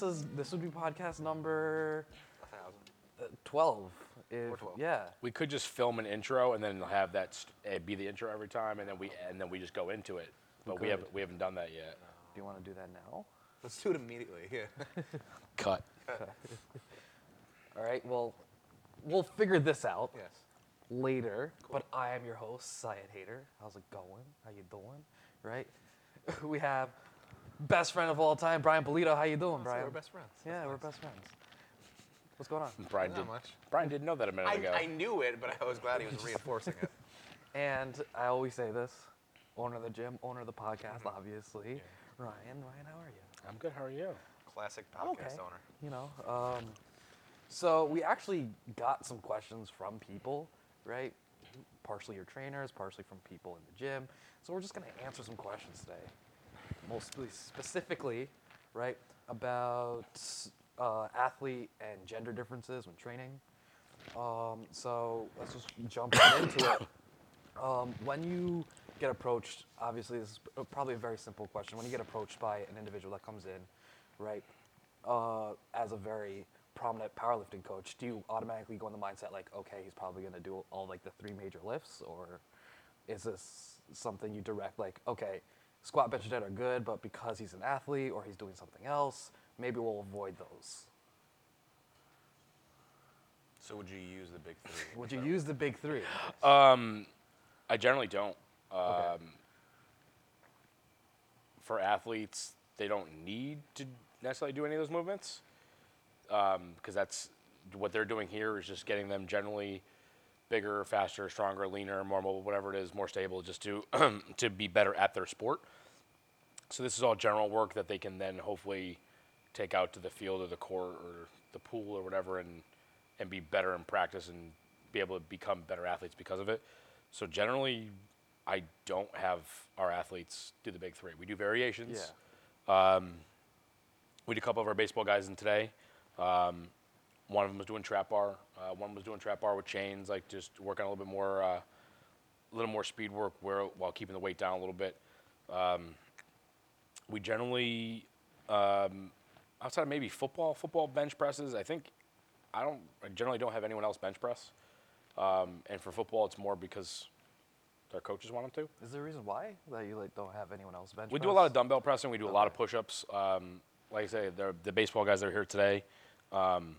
this is this would be podcast number A thousand. uh, 12. If, 12. Yeah. We could just film an intro and then have that st- eh, be the intro every time, and then we and then we just go into it. But we could. haven't we haven't done that yet. Do you want to do that now? Let's do it immediately. Yeah. Cut. All right. Well, we'll figure this out yes. later. But I am your host, Syed Hater. How's it going? How you doing? Right. we have best friend of all time, Brian Polito. How you doing, So Brian? we're best friends. Yeah, That's we're nice. best friends. What's going on? Brian Not did. much. Brian didn't know that a minute ago. I, I knew it, but I was glad he was reinforcing it. And I always say this: owner of the gym, owner of the podcast, obviously. Ryan, Ryan, how are you? I'm good. How are you? Classic podcast okay. owner. You know, um, so we actually got some questions from people, right? Partially your trainers, partially from people in the gym. So we're just gonna answer some questions today, mostly specifically, right, about uh, athlete and gender differences when training. Um, so let's just jump right into it. Um, when you get approached, obviously this is probably a very simple question. When you get approached by an individual that comes in, right, uh, as a very prominent powerlifting coach, do you automatically go in the mindset like, okay, he's probably going to do all like the three major lifts, or is this something you direct like, okay, squat, bench, and dead are good, but because he's an athlete or he's doing something else, maybe we'll avoid those. So would you use the big three? Would you use the big three? Um, I generally don't. Um, Okay. For athletes, they don't need to necessarily do any of those movements because that's what they're doing here is just getting them generally bigger, faster, stronger, leaner, more mobile, whatever it is, more stable, just to to be better at their sport. So this is all general work that they can then hopefully take out to the field or the court or the pool or whatever and and be better in practice and be able to become better athletes because of it. So generally, I don't have our athletes do the big three. We do variations. Um, we did a couple of our baseball guys in today. Um, one of them was doing trap bar. Uh, one was doing trap bar with chains, like just working a little bit more, uh, a little more speed work where, while keeping the weight down a little bit. Um, we generally, um, outside of maybe football, football bench presses. I think I don't. I generally don't have anyone else bench press. Um, and for football, it's more because their coaches want them to. Is there a reason why that you like don't have anyone else bench? Press? We do a lot of dumbbell pressing. We do a lot of push-ups. Um, like I say, the baseball guys that are here today. Um,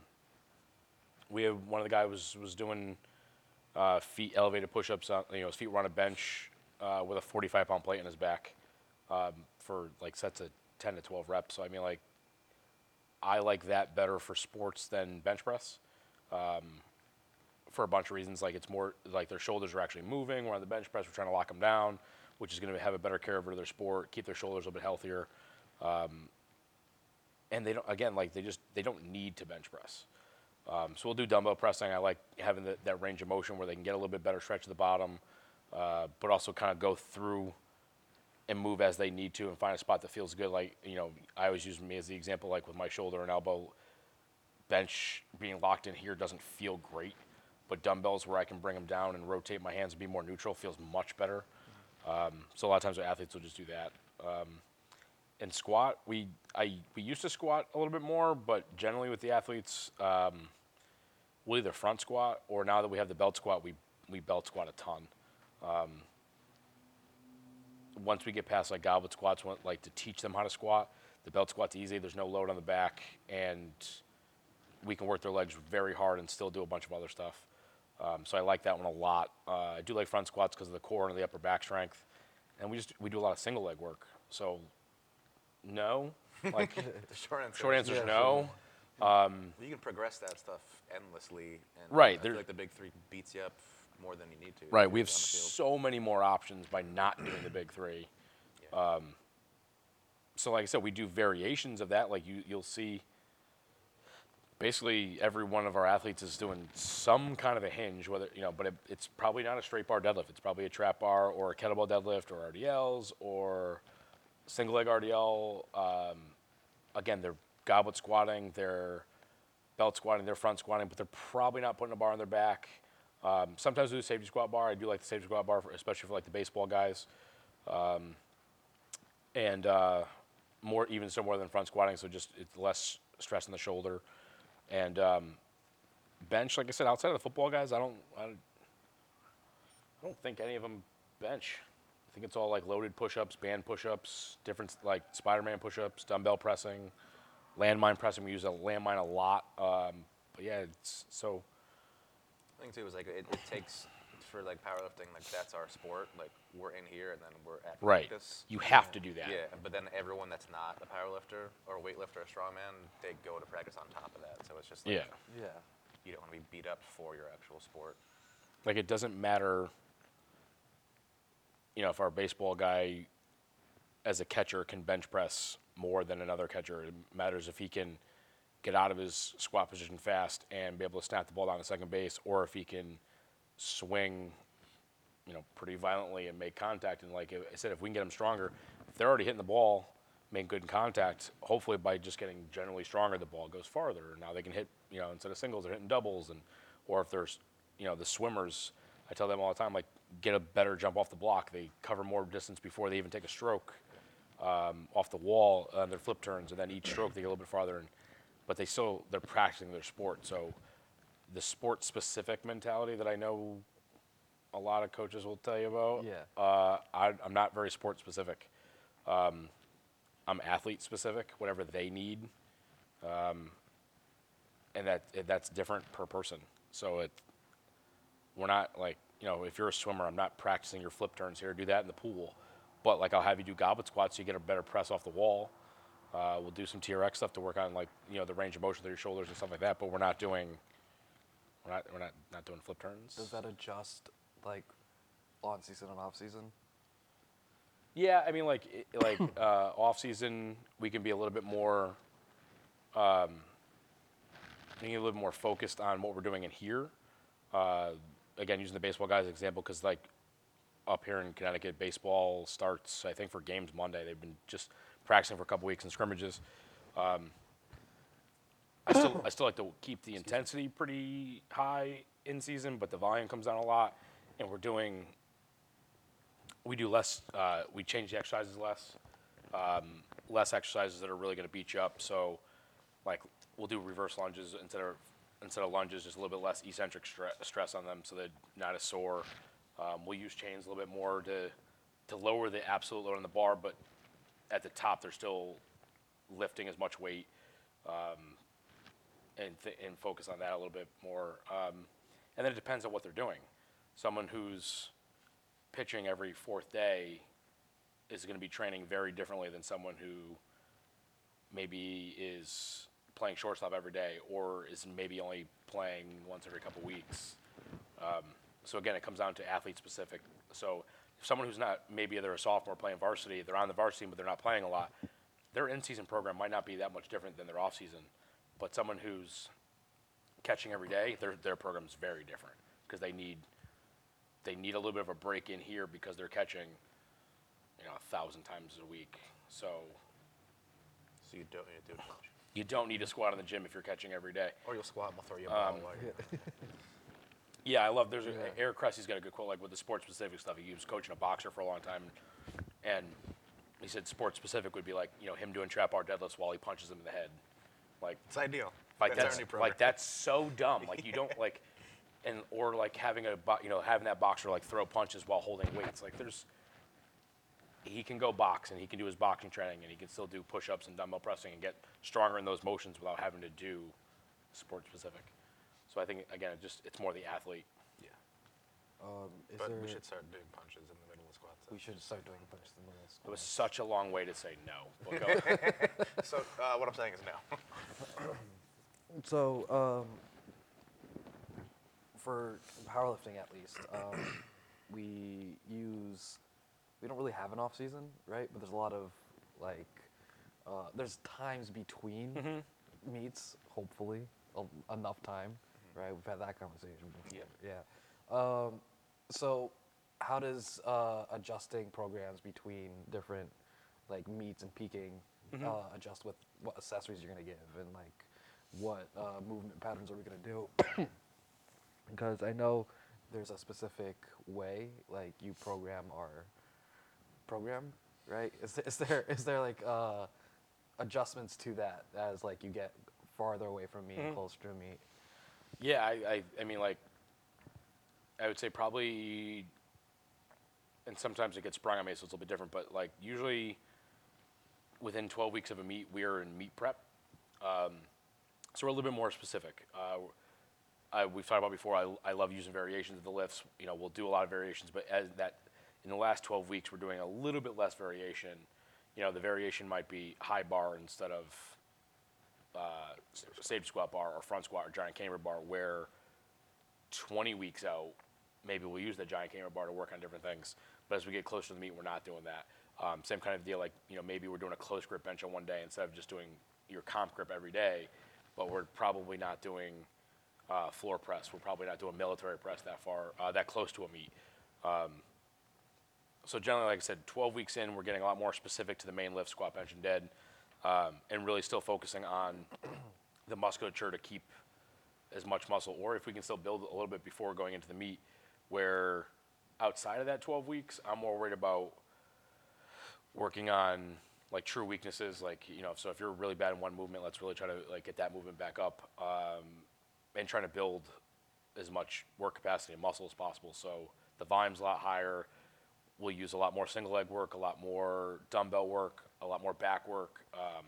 we have one of the guys was was doing uh, feet elevated push-ups. On, you know, his feet were on a bench uh, with a 45 pound plate in his back um, for like sets of 10 to 12 reps. So I mean, like, I like that better for sports than bench press. Um, for a bunch of reasons, like it's more like their shoulders are actually moving. We're on the bench press, we're trying to lock them down, which is going to have a better care over their sport, keep their shoulders a little bit healthier. Um, and they don't again like they just they don't need to bench press. Um, so we'll do dumbbell pressing. I like having the, that range of motion where they can get a little bit better stretch at the bottom, uh, but also kind of go through and move as they need to and find a spot that feels good. Like you know, I always use me as the example, like with my shoulder and elbow bench being locked in here doesn't feel great, but dumbbells where I can bring them down and rotate my hands and be more neutral feels much better. Um, so a lot of times athletes will just do that. Um, and squat, we I we used to squat a little bit more, but generally with the athletes, um, we'll either front squat or now that we have the belt squat, we we belt squat a ton. Um, once we get past like goblet squats, want, like to teach them how to squat, the belt squat's easy. There's no load on the back, and we can work their legs very hard and still do a bunch of other stuff. Um, so I like that one a lot. Uh, I do like front squats because of the core and the upper back strength, and we just we do a lot of single leg work. So no, like The short answer. short is answer is Yeah, no. You can progress that stuff endlessly. And Right, I feel like the big three beats you up more than you need to. Right, we have on the field. so many more options by not doing the big three. Um, so like I said, we do variations of that. Like you, you'll see. Basically, every one of our athletes is doing some kind of a hinge, whether you know, but it, it's probably not a straight bar deadlift. It's probably a trap bar or a kettlebell deadlift or RDLs or single leg RDL. Um, again, they're goblet squatting, they're belt squatting, they're front squatting, but they're probably not putting a bar on their back. Um, sometimes we do safety squat bar. I do like the safety squat bar, for, especially for like the baseball guys. um, and uh, more even so more than front squatting. So just it's less stress on the shoulder, and um, bench. Like I said, outside of the football guys, I don't. I, don't- I don't think any of them bench. I think it's all like loaded push-ups, band push-ups, different like Spider-Man push-ups, dumbbell pressing, landmine pressing. We use a landmine a lot. Um, but yeah, it's so. I think too is like it, it takes for like powerlifting, like that's our sport. Like we're in here and then we're at Right. practice. You have to do that. Yeah, but then everyone that's not a powerlifter or a weightlifter or a strongman, they go to practice on top of that. So it's just like Yeah. Yeah. you don't want to be beat up for your actual sport. Like it doesn't matter. You know, if our baseball guy, as a catcher, can bench press more than another catcher, it matters if he can get out of his squat position fast and be able to snap the ball down to second base, or if he can swing, you know, pretty violently and make contact. And like I said, if we can get them stronger, if they're already hitting the ball, making good contact, hopefully by just getting generally stronger, the ball goes farther. Now they can hit, you know, instead of singles, they're hitting doubles, and or if there's, you know, the swimmers, I tell them all the time, like get a better jump off the block. They cover more distance before they even take a stroke um, off the wall on their flip turns, and then each stroke they get a little bit farther. And, but they still they're practicing their sport. So the sport specific mentality that I know a lot of coaches will tell you about. Yeah. Uh, I, I'm not very sport specific. Um, I'm athlete specific. Whatever they need, um, and that that's different per person. So it we're not like you know if you're a swimmer, I'm not practicing your flip turns here. Do that in the pool. But like I'll have you do goblet squats so you get a better press off the wall. Uh, we'll do some TRX stuff to work on like you know the range of motion through your shoulders and stuff like that. But we're not doing we're not we're not not doing flip turns. Does that adjust like on season and off season? Yeah, I mean, like i- like uh, off season, we can be a little bit more, um, being a little bit more focused on what we're doing in here. Uh, again, using the baseball guys example, because like up here in Connecticut, baseball starts I think for games Monday. They've been just practicing for a couple weeks in scrimmages. Um, I still I still like to keep the intensity pretty high in season, but the volume comes down a lot, and we're doing we do less. Uh, we change the exercises less. Um, less exercises that are really going to beat you up. So, like we'll do reverse lunges instead of instead of lunges, just a little bit less eccentric stre- stress on them, so they're not as sore. Um, we'll use chains a little bit more to to lower the absolute load on the bar, but at the top they're still lifting as much weight. Um, and, th- and focus on that a little bit more. Um, and then it depends on what they're doing. Someone who's pitching every fourth day is going to be training very differently than someone who maybe is playing shortstop every day or is maybe only playing once every couple weeks. Um, so again, it comes down to athlete specific. So if someone who's not maybe they're a sophomore playing varsity, they're on the varsity but they're not playing a lot, their in-season program might not be that much different than their off-season. But someone who's catching every day, their their program's very different because they need they need a little bit of a break in here because they're catching, you know, a thousand times a week. So So you don't need to do much. you don't need to squat in the gym if you're catching every day. Or you'll squat and we'll throw you a ball. Um, while you're- Yeah, I love. There's a, Yeah. Eric Cressey's got a good quote, like with the sports specific stuff. He was coaching a boxer for a long time, and he said sports specific would be like you know him doing trap bar deadlifts while he punches him in the head, like It's ideal. like that's, that's, our new program. like that's so dumb. Like you don't like, and or like having a you know having that boxer like throw punches while holding weights. Like there's, he can go box and he can do his boxing training and he can still do push-ups and dumbbell pressing and get stronger in those motions without having to do sport specific. So I think again, it just it's more the athlete. yeah. Um, is But there, we should start doing punches in the middle of squats. we should start doing punches in the middle. of squats. It was such a long way to say no. But go. so uh, what I'm saying is no. So, um, for powerlifting at least, um, we use, we don't really have an off season, right? But there's a lot of like, uh, there's times between meets, hopefully, a- enough time, right? We've had that conversation before. Yeah. Um, so, how does uh, adjusting programs between different like meets and peaking uh, adjust with what accessories you're gonna give and like what uh, movement patterns are we gonna do? because I know there's a specific way like you program our program, right? Is, is there is there like uh, adjustments to that as like you get farther away from meet, Mhm. closer to meet? Yeah, I, I, I mean, like, I would say probably, and sometimes it gets sprung on me, so it's a little bit different, but like usually within 12 weeks of a meet, we are in meet prep. Um, so we're a little bit more specific. Uh, I, we've talked about before, I, I love using variations of the lifts. You know, we'll do a lot of variations, but as that, in the last 12 weeks, we're doing a little bit less variation. You know, the variation might be high bar instead of uh, s- stage squat bar or front squat or giant camber bar, where 20 weeks out, maybe we'll use the giant camber bar to work on different things. But as we get closer to the meet, we're not doing that. Um, same kind of deal, like you know, maybe we're doing a close grip bench on one day instead of just doing your comp grip every day. But we're probably not doing uh, floor press. We're probably not doing military press that far, uh, that close to a meet. Um, so generally, like I said, 12 weeks in, we're getting a lot more specific to the main lift, squat, bench, and dead, um, and really still focusing on the musculature to keep as much muscle, or if we can still build a little bit before going into the meet, where outside of that 12 weeks, I'm more worried about working on like true weaknesses, like you know, so if you're really bad in one movement, let's really try to like get that movement back up, um, and trying to build as much work capacity and muscle as possible. So the volume's a lot higher. We'll use a lot more single leg work, a lot more dumbbell work, a lot more back work, um,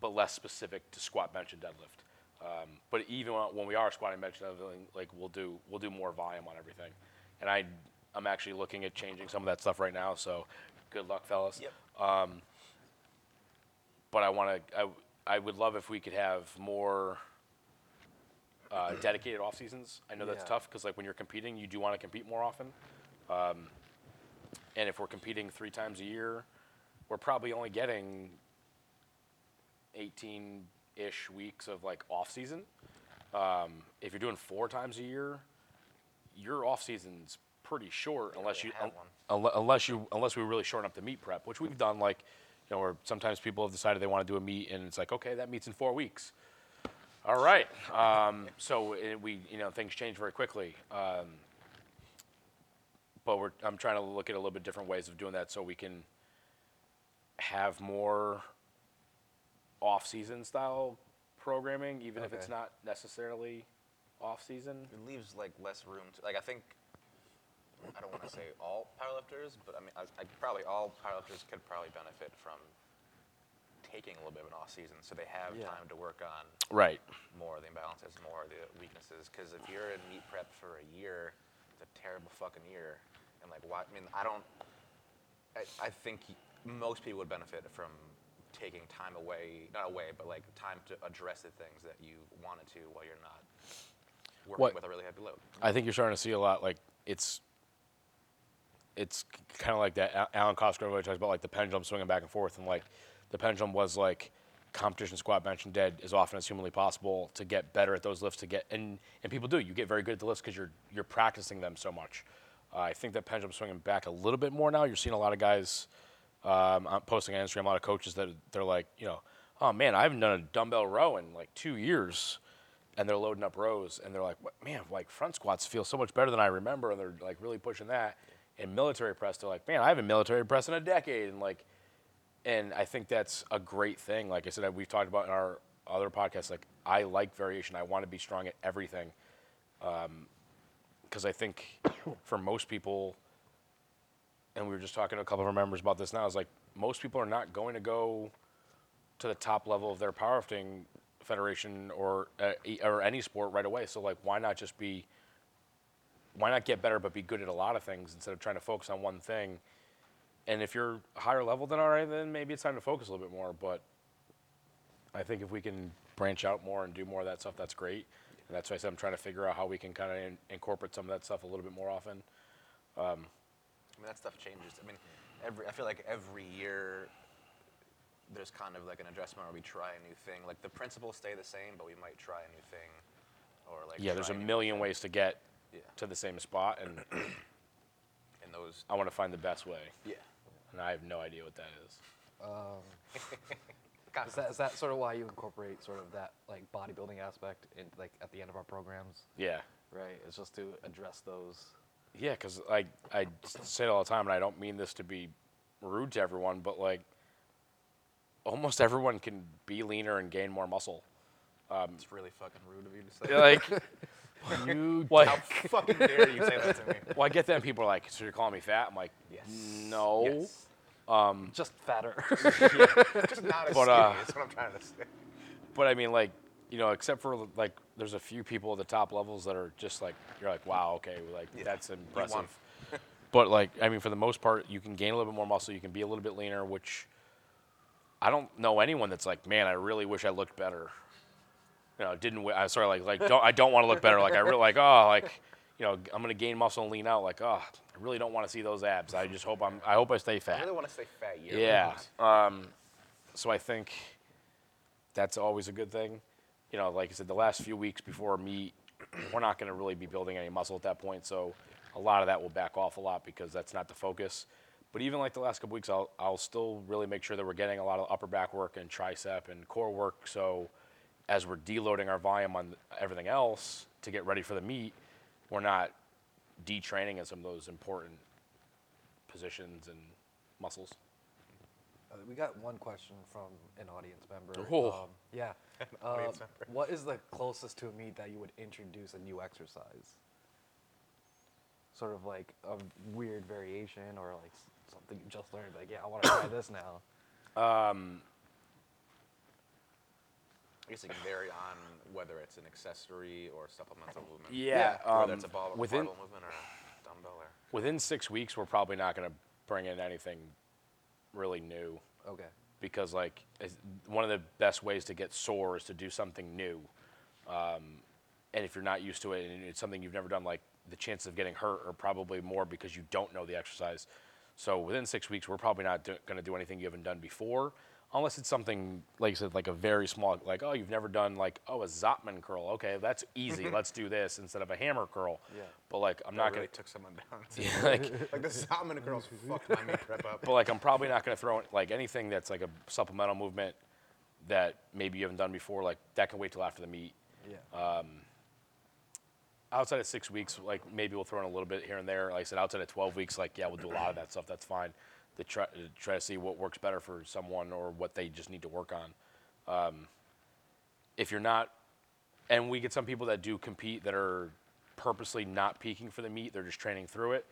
but less specific to squat, bench, and deadlift. Um, but even when- when we are squatting, bench, and deadlifting, like we'll do we'll do more volume on everything. And I I'm actually looking at changing some of that stuff right now. So good luck, fellas. Yep. But I want to I I would love if we could have more uh, dedicated off seasons. I know that's Yeah. tough because like when you're competing, you do want to compete more often. Um, and if we're competing three times a year, we're probably only getting 18-ish weeks of like off season. Um, if you're doing four times a year, your off season's pretty short unless you un- unle- unless you unless we really shorten up the meet prep, which we've done. Like, you know, or sometimes people have decided they want to do a meet, and it's like, okay, that meets in four weeks. All right. Um, so it, we, you know, things change very quickly. Um, but we're, I'm trying to look at a little bit different ways of doing that so we can have more off-season style programming, even if it's Okay. not necessarily off-season. It leaves like less room to like I think I don't want to say all powerlifters, but I mean I, I probably all powerlifters could probably benefit from taking a little bit of an off season so they have Yeah. time to work on Right. more of the imbalances, more of the weaknesses. Because if you're in meet prep for a year, it's a terrible fucking year. And like, why? I mean, I don't. I, I think y- most people would benefit from taking time away, not away, but like time to address the things that you wanted to while you're not working What- with a really heavy load. I think you're starting to see a lot like it's it's kind of like that Al- Alan always talks about like the pendulum swinging back and forth and like the pendulum was like competition squat bench and dead as often as humanly possible to get better at those lifts to get and and people do. You get very good at the lifts because you're you're practicing them so much. Uh, I think that pendulum swinging back a little bit more now. You're seeing a lot of guys um, I'm posting on Instagram a lot of coaches that they're like you know oh man I haven't done a dumbbell row in like two years. And they're loading up rows and they're like man like front squats feel so much better than i remember and they're like really pushing that. And military press they're like man i haven't military press in a decade and like and i think that's a great thing. Like i said we've talked about in our other podcasts like i like variation. I want to be strong at everything because i think for most people and we were just talking to a couple of our members about this now is like most people are not going to go to the top level of their powerlifting federation or uh, or any sport right away. So like, why not just be? Why not get better but be good at a lot of things instead of trying to focus on one thing? And if you're higher level than all right, then maybe it's time to focus a little bit more. But I think if we can branch out more and do more of that stuff, that's great. And that's why I said I'm trying to figure out how we can kind of in- incorporate some of that stuff a little bit more often. I mean, that stuff changes. I mean, every I feel like every year there's kind of like an adjustment where we try a new thing. Like the principles stay the same, but we might try a new thing, or like Yeah, there's try a million method. ways to get Yeah. to the same spot, and And those. I want to find the best way. Yeah. And I have no idea what that Um, is. Is that, is that sort of why you incorporate sort of that like bodybuilding aspect in like at the end of our programs? Yeah. Right. It's just to address those Yeah, because like I say it all the time, and I don't mean this to be rude to everyone, but like almost everyone can be leaner and gain more muscle. It's really fucking rude of you to say. Like, You like, How fucking dare you say that to me? well, I get that and people are like, "So you're calling me fat?" I'm like, Yes. "No." Yes. just fatter. Just not as But, skinny. uh, That's what I'm trying to say. But I mean, like, you know, except for like, there's a few people at the top levels that are just like, you're like, wow, okay, like Yeah, that's impressive. but like, I mean, for the most part, you can gain a little bit more muscle. You can be a little bit leaner, which I don't know anyone that's like, man, I really wish I looked better. You know, didn't wi- I sorry, like, like don't I don't want to look better. Like I really like, oh, like, you know, I'm gonna gain muscle and lean out. Like, oh, I really don't want to see those abs. I just hope I'm. I hope I stay I fat. really want to say fat year. Yeah. Um, so I think that's always a good thing. You know, like I said, the last few weeks before meet, we're not going to really be building any muscle at that point. So a lot of that will back off a lot because that's not the focus. But even like the last couple weeks, I'll, I'll still really make sure that we're getting a lot of upper back work and tricep and core work. So as we're deloading our volume on everything else to get ready for the meet, we're not detraining in some of those important positions and muscles. Uh, we got one question from an audience member. Oh. Um, yeah. Audience member. what is the closest to a meet that you would introduce a new exercise? Sort of like a weird variation or like s- something you just learned. Like, yeah, I want to try this now. I guess it can vary on whether it's an accessory or supplemental movement. Yeah, whether um, it's a ball, within- barbell movement or a dumbbell or. within six weeks, we're probably not going to bring in anything really new Okay. because, like, one of the best ways to get sore is to do something new. Um, and if you're not used to it and it's something you've never done, like, the chances of getting hurt are probably more because you don't know the exercise. So within six weeks, we're probably not going to do anything you haven't done before, unless it's something like I said, like a very small, like oh, you've never done like oh a Zottman curl. Okay, that's easy. Mm-hmm. Let's do this instead of a hammer curl. Yeah. But like I'm That not really going took someone down. to like like the salmon curls fucked my meet prep up. But like, I'm probably not going to throw in, like anything that's like a supplemental movement that maybe you haven't done before. Like that can wait till after the meet. Yeah. Um, outside of six weeks, like maybe we'll throw in a little bit here and there. Like I said, outside of 12 weeks, like yeah, we'll do a lot of that stuff. That's fine. To try to try to see what works better for someone or what they just need to work on. Um, if you're not, and we get some people that do compete that are purposely not peaking for the meet. They're just training through it.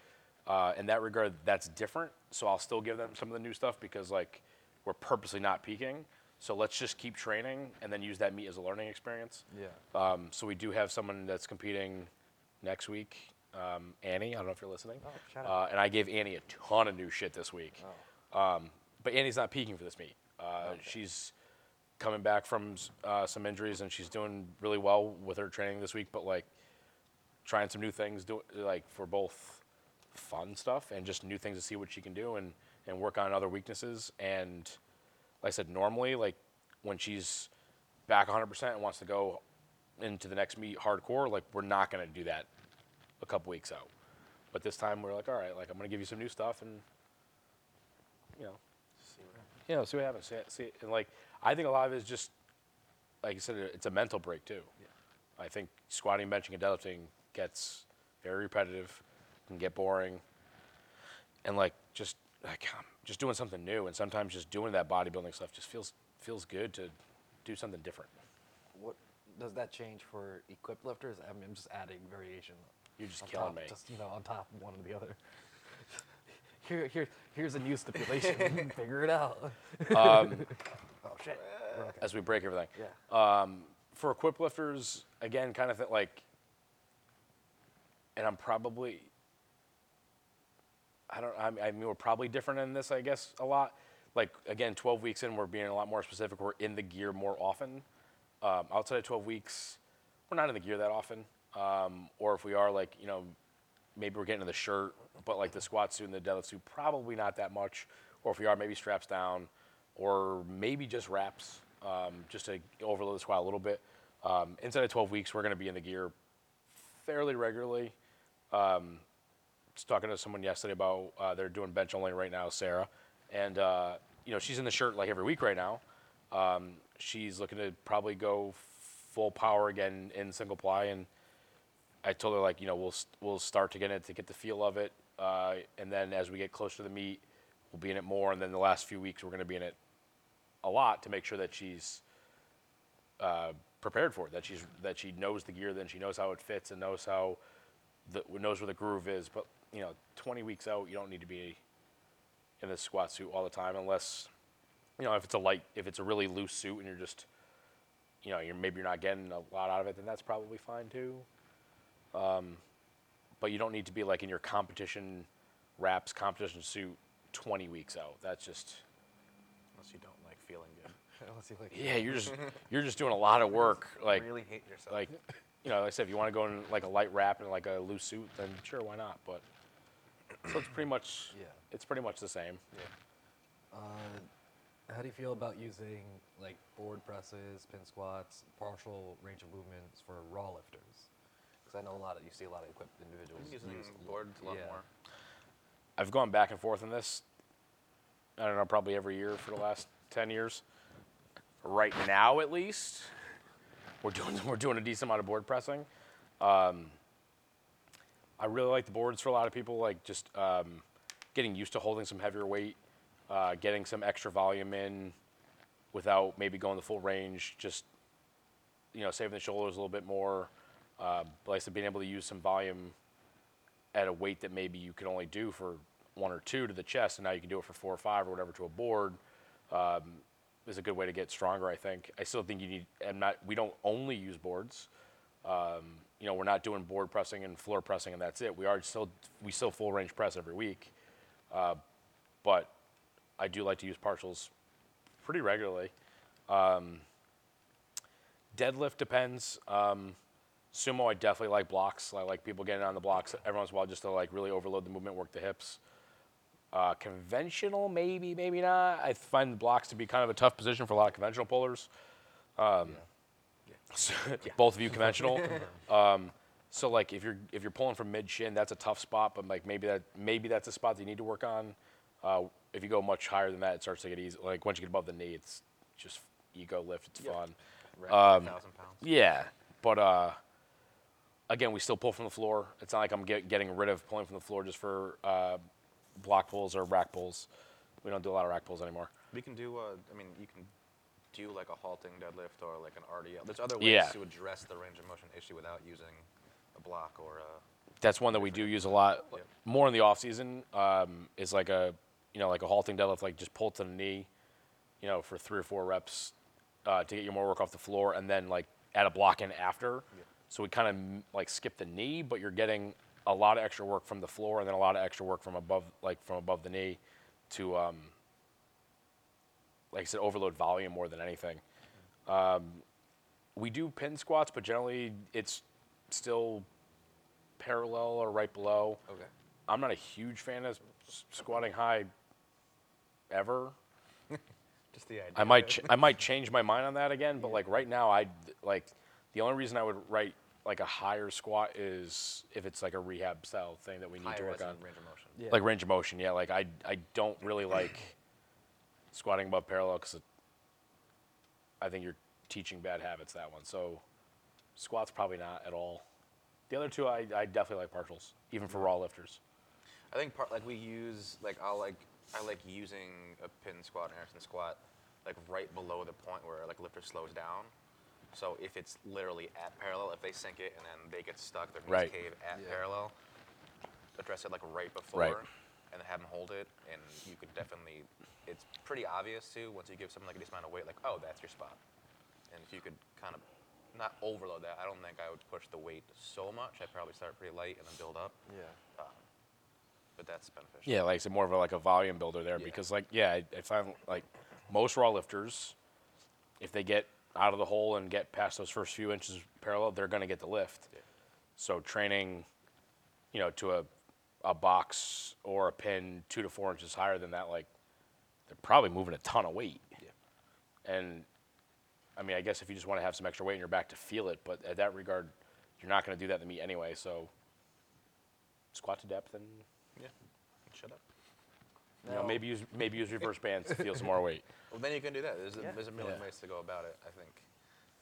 Uh, in that regard, that's different. So I'll still give them some of the new stuff because like we're purposely not peaking. So let's just keep training and then use that meet as a learning experience. yeah. Um, so we do have someone that's competing next week, um, Annie. I don't know if you're listening. Oh, shout out. Uh, and I gave Annie a ton of new shit this week. Um, but Annie's not peaking for this meet. Uh, She's coming back from s- uh, some injuries and she's doing really well with her training this week. But like trying some new things, do like for both fun stuff and just new things to see what she can do and and work on other weaknesses. And like I said, normally like when she's back 100% and wants to go into the next meet hardcore, like we're not going to do that a couple weeks out. But this time we're like, all right, like I'm going to give you some new stuff and you know, you know, see what happens. See, see, and like I think a lot of it is just like you said, it's a mental break too. I think squatting, benching, and deadlifting gets very repetitive, can get boring, and like just like um, just doing something new, and sometimes just doing that bodybuilding stuff just feels feels good to do something different. What does that change for equipped lifters? I mean, I'm just adding variation. You're just killing top, me. Just you know, on top of one or the other. Here, here, here's a new stipulation. Figure it out. Um, oh shit. Okay. as we break everything. Yeah. Um, for equipped lifters, again, kind of th- like, and I'm probably, I don't, I mean, I mean, we're probably different in this, I guess, a lot. Like, again, 12 weeks in, we're being a lot more specific. We're in the gear more often. Um, outside of 12 weeks, we're not in the gear that often. Um, or if we are, like, you know, maybe we're getting to the shirt, but like the squat suit and the deadlift suit, probably not that much. Or if we are, maybe straps down, or maybe just wraps, um, just to overload the squat a little bit. Um, inside of 12 weeks, we're going to be in the gear fairly regularly. Um, just talking to someone yesterday about uh, they're doing bench only right now, Sarah, and uh, you know she's in the shirt like every week right now. Um, she's looking to probably go full power again in single ply, and I told her like, you know, we'll we'll start to get it to get the feel of it, uh, and then as we get closer to the meet, we'll be in it more, and then the last few weeks we're going to be in it a lot to make sure that she's uh, prepared for it, that she's that she knows the gear, then she knows how it fits and knows how the knows where the groove is. But you know, 20 weeks out, you don't need to be in this squat suit all the time unless you know if it's a light, if it's a really loose suit and you're just you know, you're maybe you're not getting a lot out of it, then that's probably fine too. Um, but you don't need to be like in your competition wraps competition suit 20 weeks out. That's just Unless you don't like feeling good. Unless you like yeah, you're just you're just doing a lot of work. Like really hate yourself. like you know, like I said, if you want to go in like a light wrap and like a loose suit, then sure, why not? But so it's pretty much Yeah. it's pretty much the same. Uh, how do you feel about using like board presses, pin squats, partial range of movements for raw lifters? Because I know a lot of you see a lot of equipped individuals I'm using use l- boards a lot yeah. more. I've gone back and forth on this. I don't know, probably every year for the last ten years. Right now, at least, we're doing we're doing a decent amount of board pressing. Um, I really like the boards for a lot of people, like just um, getting used to holding some heavier weight, uh, getting some extra volume in without maybe going the full range, just you know, saving the shoulders a little bit more. Uh, like I said, being able to use some volume at a weight that maybe you could only do for one or two to the chest, and now you can do it for four or five or whatever to a board, um, is a good way to get stronger. I think. I still think you need. And not. We don't only use boards. Um, you know, we're not doing board pressing and floor pressing, and that's it. We are still we still full range press every week, uh, but I do like to use partials pretty regularly. Um, deadlift depends. Um, sumo, I definitely like blocks. I like people getting on the blocks every once in a while just to like really overload the movement, work the hips. Uh, conventional, maybe, maybe not. I find the blocks to be kind of a tough position for a lot of conventional pullers. Um, so- both of you conventional. um, so like if you're if you're pulling from mid shin, that's a tough spot. But like maybe that maybe that's a spot that you need to work on. Uh, if you go much higher than that, it starts to get easy. Like once you get above the knee, it's just ego lift. It's Yeah. fun. Rack Um, thousand pounds. Yeah, but uh, again, we still pull from the floor. It's not like I'm get, getting rid of pulling from the floor just for uh, block pulls or rack pulls. We don't do a lot of rack pulls anymore. We can do. Uh, I mean, you can do like a halting deadlift or like an RDL. There's other ways Yeah. to address the range of motion issue without using a block or a. That's one that we do use a lot. Yep. More in the off season um, is like a you know like a halting deadlift, like just pull to the knee, you know, for three or four reps uh, to get your more work off the floor, and then like add a block in after. So we kind of like skip the knee, but you're getting a lot of extra work from the floor, and then a lot of extra work from above, like from above the knee, to um, like I said, overload volume more than anything. Um, we do pin squats, but generally it's still parallel or right below. Okay. I'm not a huge fan of s- squatting high ever. Just the idea. I might ch- I might change my mind on that again, but like right now I like the only reason I would write like a higher squat is if it's like a rehab style thing that we need to work as in on. range of motion. Yeah. Like range of motion, yeah. Like I I don't really like squatting above parallel because I think you're teaching bad habits that one. So squats probably not at all. The other two I, I definitely like partials, even for raw lifters. I think part like we use like I'll like I like using a pin squat and Anderson squat like right below the point where like lifter slows down. So if it's literally at parallel, if they sink it and then they get stuck, their knees Right. To cave at Yeah. parallel, address it like right before Right. and then have them hold it and you could definitely it's pretty obvious too once you give someone like a decent amount of weight like oh that's your spot. And if you could kind of not overload that, I don't think I would push the weight so much. I'd probably start pretty light and then build up Yeah. Um, but that's beneficial. Yeah, like I said, more of a, like a volume builder there Yeah. because like yeah, I, I find like most raw lifters, if they get out of the hole and get past those first few inches parallel, they're gonna get the lift. Yeah. So training, you know, to a a box or a pin two to four inches higher than that, like they're probably moving a ton of weight. Yeah. And I mean, I guess if you just want to have some extra weight in your back to feel it, but at that regard, you're not going to do that in the meet anyway. So squat to depth and Yeah. Shut you know maybe use maybe use reverse bands to feel some more weight. Well, then you can do that. There's a, Yeah. there's a million Yeah. ways to go about it. I think.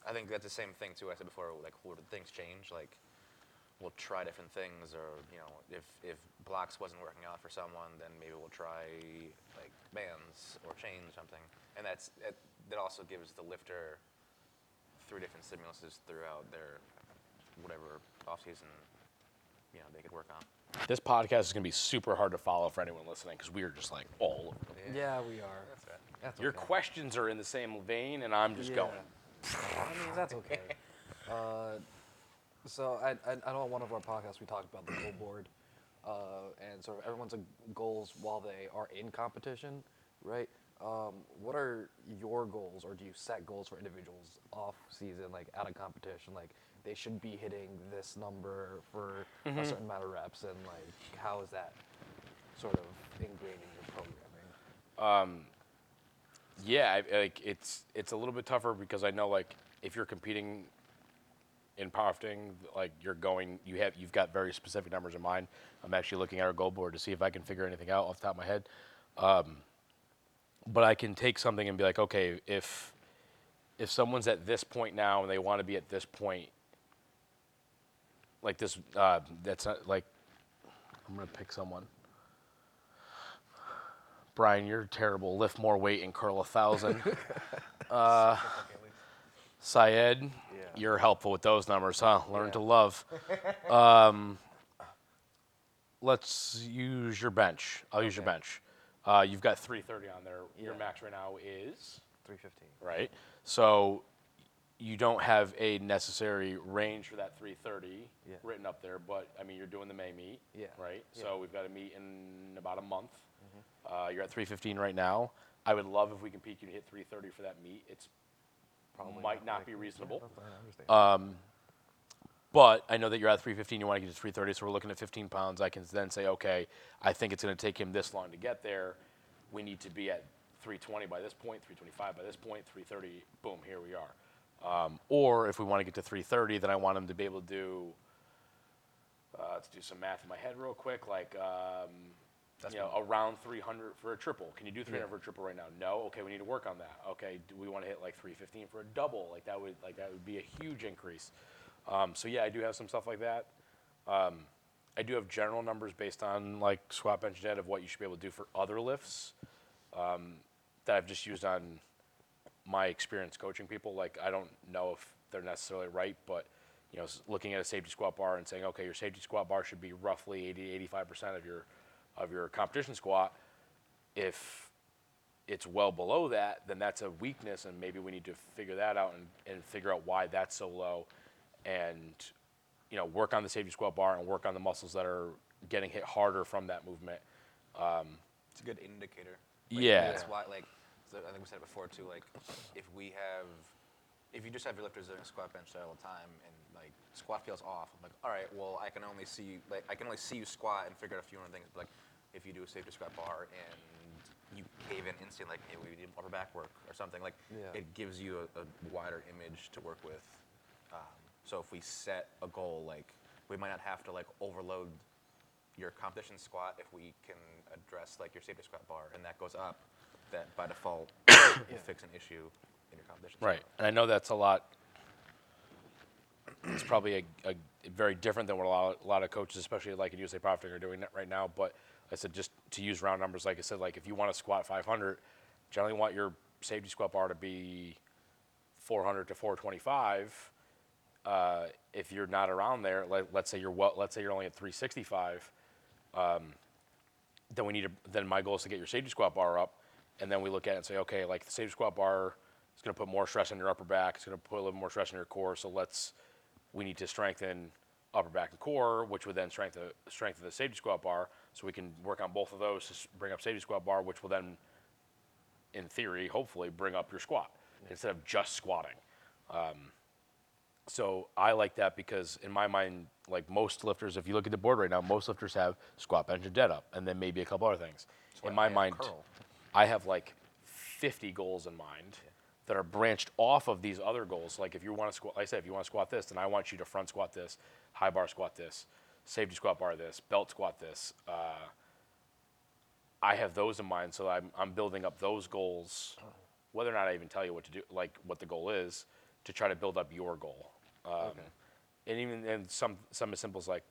I think that's the same thing too. I said before, like where things change. Like we'll try different things, or you know, if if blocks wasn't working out for someone, then maybe we'll try like bands or chains or something. And that's it, that also gives the lifter three different stimuluses throughout their whatever off season, you know, they could work on. This podcast is going to be super hard to follow for anyone listening because we are just like all over. the place. Yeah, we are. That's right. That's Your okay. questions are in the same vein, and I'm just Yeah. going. I mean, that's okay. uh, so I, I, I know on one of our podcasts we talked about the goal board, uh, and sort of everyone's uh, goals while they are in competition, right? Um, what are your goals, or do you set goals for individuals off season, like out of competition? Like they should be hitting this number for Mm-hmm. a certain amount of reps, and like how is that sort of ingrained in your programming? Um, Yeah, I, like it's it's a little bit tougher because I know like if you're competing in powerlifting, like you're going, you have you've got very specific numbers in mind. I'm actually looking at our goal board to see if I can figure anything out off the top of my head. Um, but I can take something and be like, okay, if if someone's at this point now and they want to be at this point, like this, uh, that's not like I'm gonna pick someone. Brian, you're terrible. Lift more weight and curl a thousand. uh, Syed, you're helpful with those numbers, huh? Learn Yeah. to love. Um, let's use your bench. I'll use your bench. Uh, you've got 330 on there. Your max right now is 315. right. So you don't have a necessary range for that 330 Yeah. written up there, but I mean you're doing the May meet, Yeah. right? Yeah. So we've got a meet in about a month. Uh, you're at 315 right now. I would love if we can peak you to hit 330 for that meet. It's Probably might not likely. be reasonable. fine, But I know that you're at 315, you want to get to 330, so we're looking at 15 pounds. I can then say, okay, I think it's going to take him this long to get there. We need to be at 320 by this point, 325 by this point, 330, boom, here we are. Um, or if we want to get to 330, then I want him to be able to do, uh, let's do some math in my head real quick, like, um, you know, around 300 for a triple. Can you do 300 for a triple right now? No. Okay, we need to work on that. Okay, do we want to hit like 315 for a double? Like that would like that would be a huge increase. Um, so yeah, I do have some stuff like that. Um, I do have general numbers based on like squat, bench, dead of what you should be able to do for other lifts um, that I've just used on my experience coaching people. Like I don't know if they're necessarily right, but you know, looking at a safety squat bar and saying, okay, your safety squat bar should be roughly 80, 85 percent of your of your competition squat. If it's well below that, then that's a weakness, and maybe we need to figure that out and, and figure out why that's so low, and you know, work on the safety squat bar and work on the muscles that are getting hit harder from that movement. Um, it's a good indicator. Like, Yeah. That's why, like, I think we said it before too. Like, if we have, if you just have your lifters doing squat bench all the time, and like squat feels off, I'm like, all right, well, I can only see you, like, I can only see you squat and figure out a few other things. But like, if you do a safety squat bar and you cave in instantly, like, hey, we need upper back work or something, like, Yeah. it gives you a, a wider image to work with. Um, so if we set a goal, like, we might not have to like overload your competition squat if we can address like your safety squat bar and that goes up, that by default will fix an issue in your competition Right, and I know that's a lot. It's probably a, a very different than what a lot, a lot of coaches, especially like in USA Powerlifting, are doing right now. But I said just to use round numbers, like I said, like if you want to squat 500, generally want your safety squat bar to be 400 to 425. Uh, if you're not around there, like, let's say you're well, let's say you're only at 365, um, then we need to. Then my goal is to get your safety squat bar up, and then we look at it and say, okay, like the safety squat bar is going to put more stress on your upper back. It's going to put a little more stress on your core. So let's we need to strengthen upper back and core, which would then strengthen strengthen the safety squat bar. So we can work on both of those to bring up safety squat bar, which will then, in theory, hopefully bring up your squat instead of just squatting. Um, so I like that because in my mind, like most lifters, if you look at the board right now, most lifters have squat, bench, and dead up, and then maybe a couple other things. why in my mind, curl. I have like 50 goals in mind that are branched off of these other goals. Like if you want to squat, like I said, if you want to squat this, then I want you to front squat this, high bar squat this, safety squat bar this, belt squat this. Uh, I have those in mind, so I'm, I'm building up those goals, whether or not I even tell you what to do, like what the goal is, to try to build up your goal. Um, and even and some some as simple as like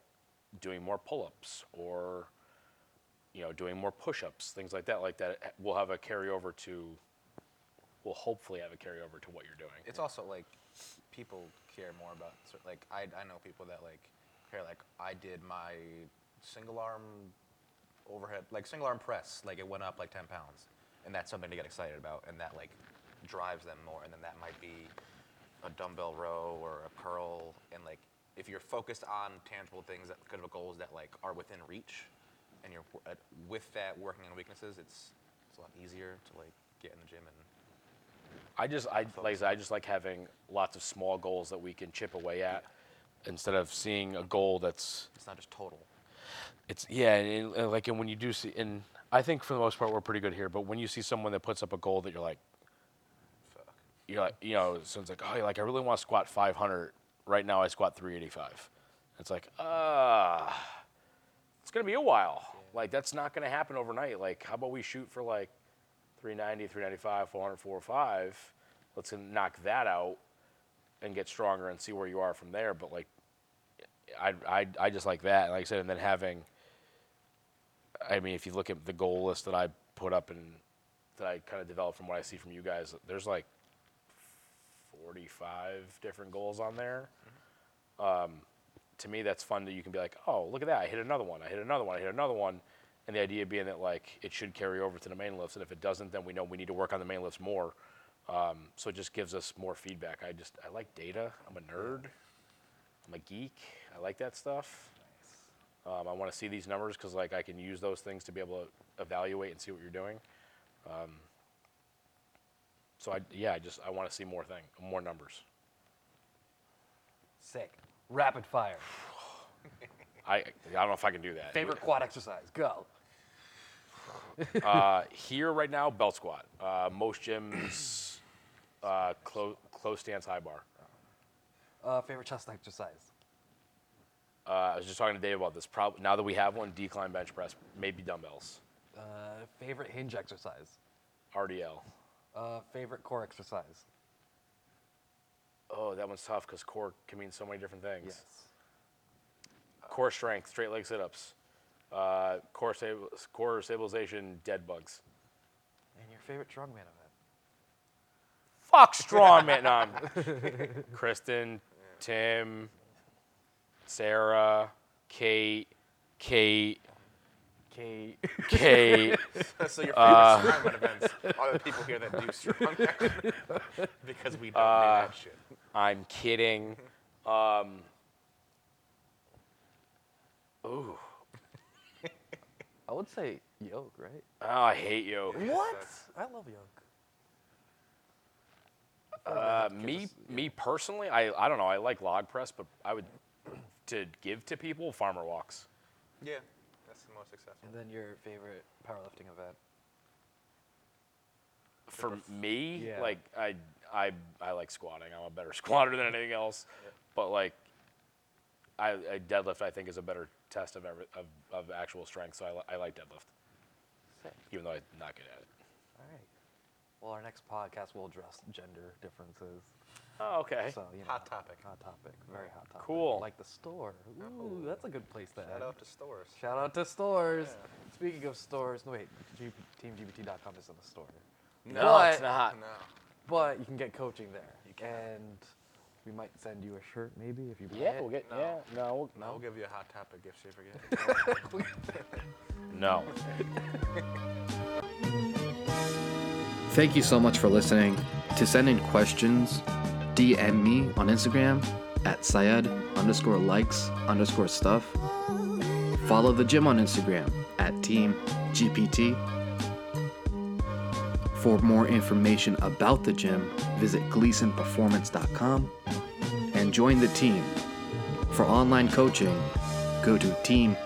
doing more pull-ups or you know doing more push-ups, things like that. Like that eh, will have a carryover to. Will hopefully have a carryover to what you're doing. It's also like people care more about like I I know people that like care like I did my single arm overhead like single arm press like it went up like 10 pounds and that's something to get excited about and that like drives them more and then that might be a dumbbell row or a curl and like if you're focused on tangible things that kind of goals that like are within reach and you're at, with that working on weaknesses it's it's a lot easier to like get in the gym and I just I like I said, I just like having lots of small goals that we can chip away at instead of seeing a goal that's it's not just total. It's yeah and, and like and when you do see and I think for the most part we're pretty good here but when you see someone that puts up a goal that you're like fuck. You're like you know someone's like oh like I really want to squat 500 right now I squat 385 it's like ah it's gonna be a while like that's not gonna happen overnight. Like how about we shoot for like 390 395 400 405 let's knock that out and get stronger and see where you are from there. But like I, I, I just like that like I said and then having I mean if you look at the goal list that I put up and that I kind of developed from what I see from you guys there's like 45 different goals on there. Um, to me, that's fun that you can be like, oh, look at that. I hit another one. I hit another one. I hit another one. And the idea being that like it should carry over to the main lifts. And if it doesn't, then we know we need to work on the main lifts more. Um, so it just gives us more feedback. I just, I like data. I'm a nerd. I'm a geek. I like that stuff. Um, I want to see these numbers because like I can use those things to be able to evaluate and see what you're doing. Um, so I, yeah, I just I want to see more thing, more numbers. Sick. Rapid fire. I I don't know if I can do that. Favorite quad exercise. Go. Uh, here right now, belt squat. Uh, most gyms, uh, close close stance high bar. Uh, favorite chest exercise. Uh, I was just talking to Dave about this. Prob- now that we have one, decline bench press, maybe dumbbells, Uh, favorite hinge exercise. RDL. Uh, favorite core exercise. Oh, that one's tough because core can mean so many different things. Yes. Core strength, straight leg sit-ups, uh, core, core stabilization, dead bugs. And your favorite strongman event. Fuck strongman. no, I'm- Kristen, Tim, Sarah, Kate, Kate, Kate. Kate. so your favorite Uh, strongman events are the people here that do strongman because we don't Uh, do that shit. I'm kidding. Um, ooh, I would say yoke, right? oh, I hate you. What? I love yoke. Uh, me, me personally, I, I don't know. I like log press, but I would to give to people farmer walks. Yeah, that's the most successful. And then your favorite powerlifting event. For me, Yeah. like I, I, I like squatting. I'm a better squatter than anything else. But like, I, I deadlift I think is a better test of every, of, of actual strength. So I, li- I like deadlift, Sick. even though I'm not good at it. All right. Well, our next podcast will address gender differences. Oh, okay. So, you know, Hot topic. Hot topic. Very hot topic. Cool. Like the store. Ooh, that's a good place to Shout end. out to stores. Shout out to stores. Speaking of stores, no wait, G- teamgpt.com isn't a store. no, But- it's not. No. But you can get coaching there. You can. And we might send you a shirt maybe if you buy Yeah, it. we'll get. No. Yeah, no, we'll, No, we'll give you a hot topic gift certificate. no. Thank you so much for listening. To send in questions, DM me on Instagram at Syed underscore likes underscore stuff. Follow the gym on Instagram at Team GPT. For more information about the gym, visit gleasonperformance.com and join the team. For online coaching, go to teamgpt.com.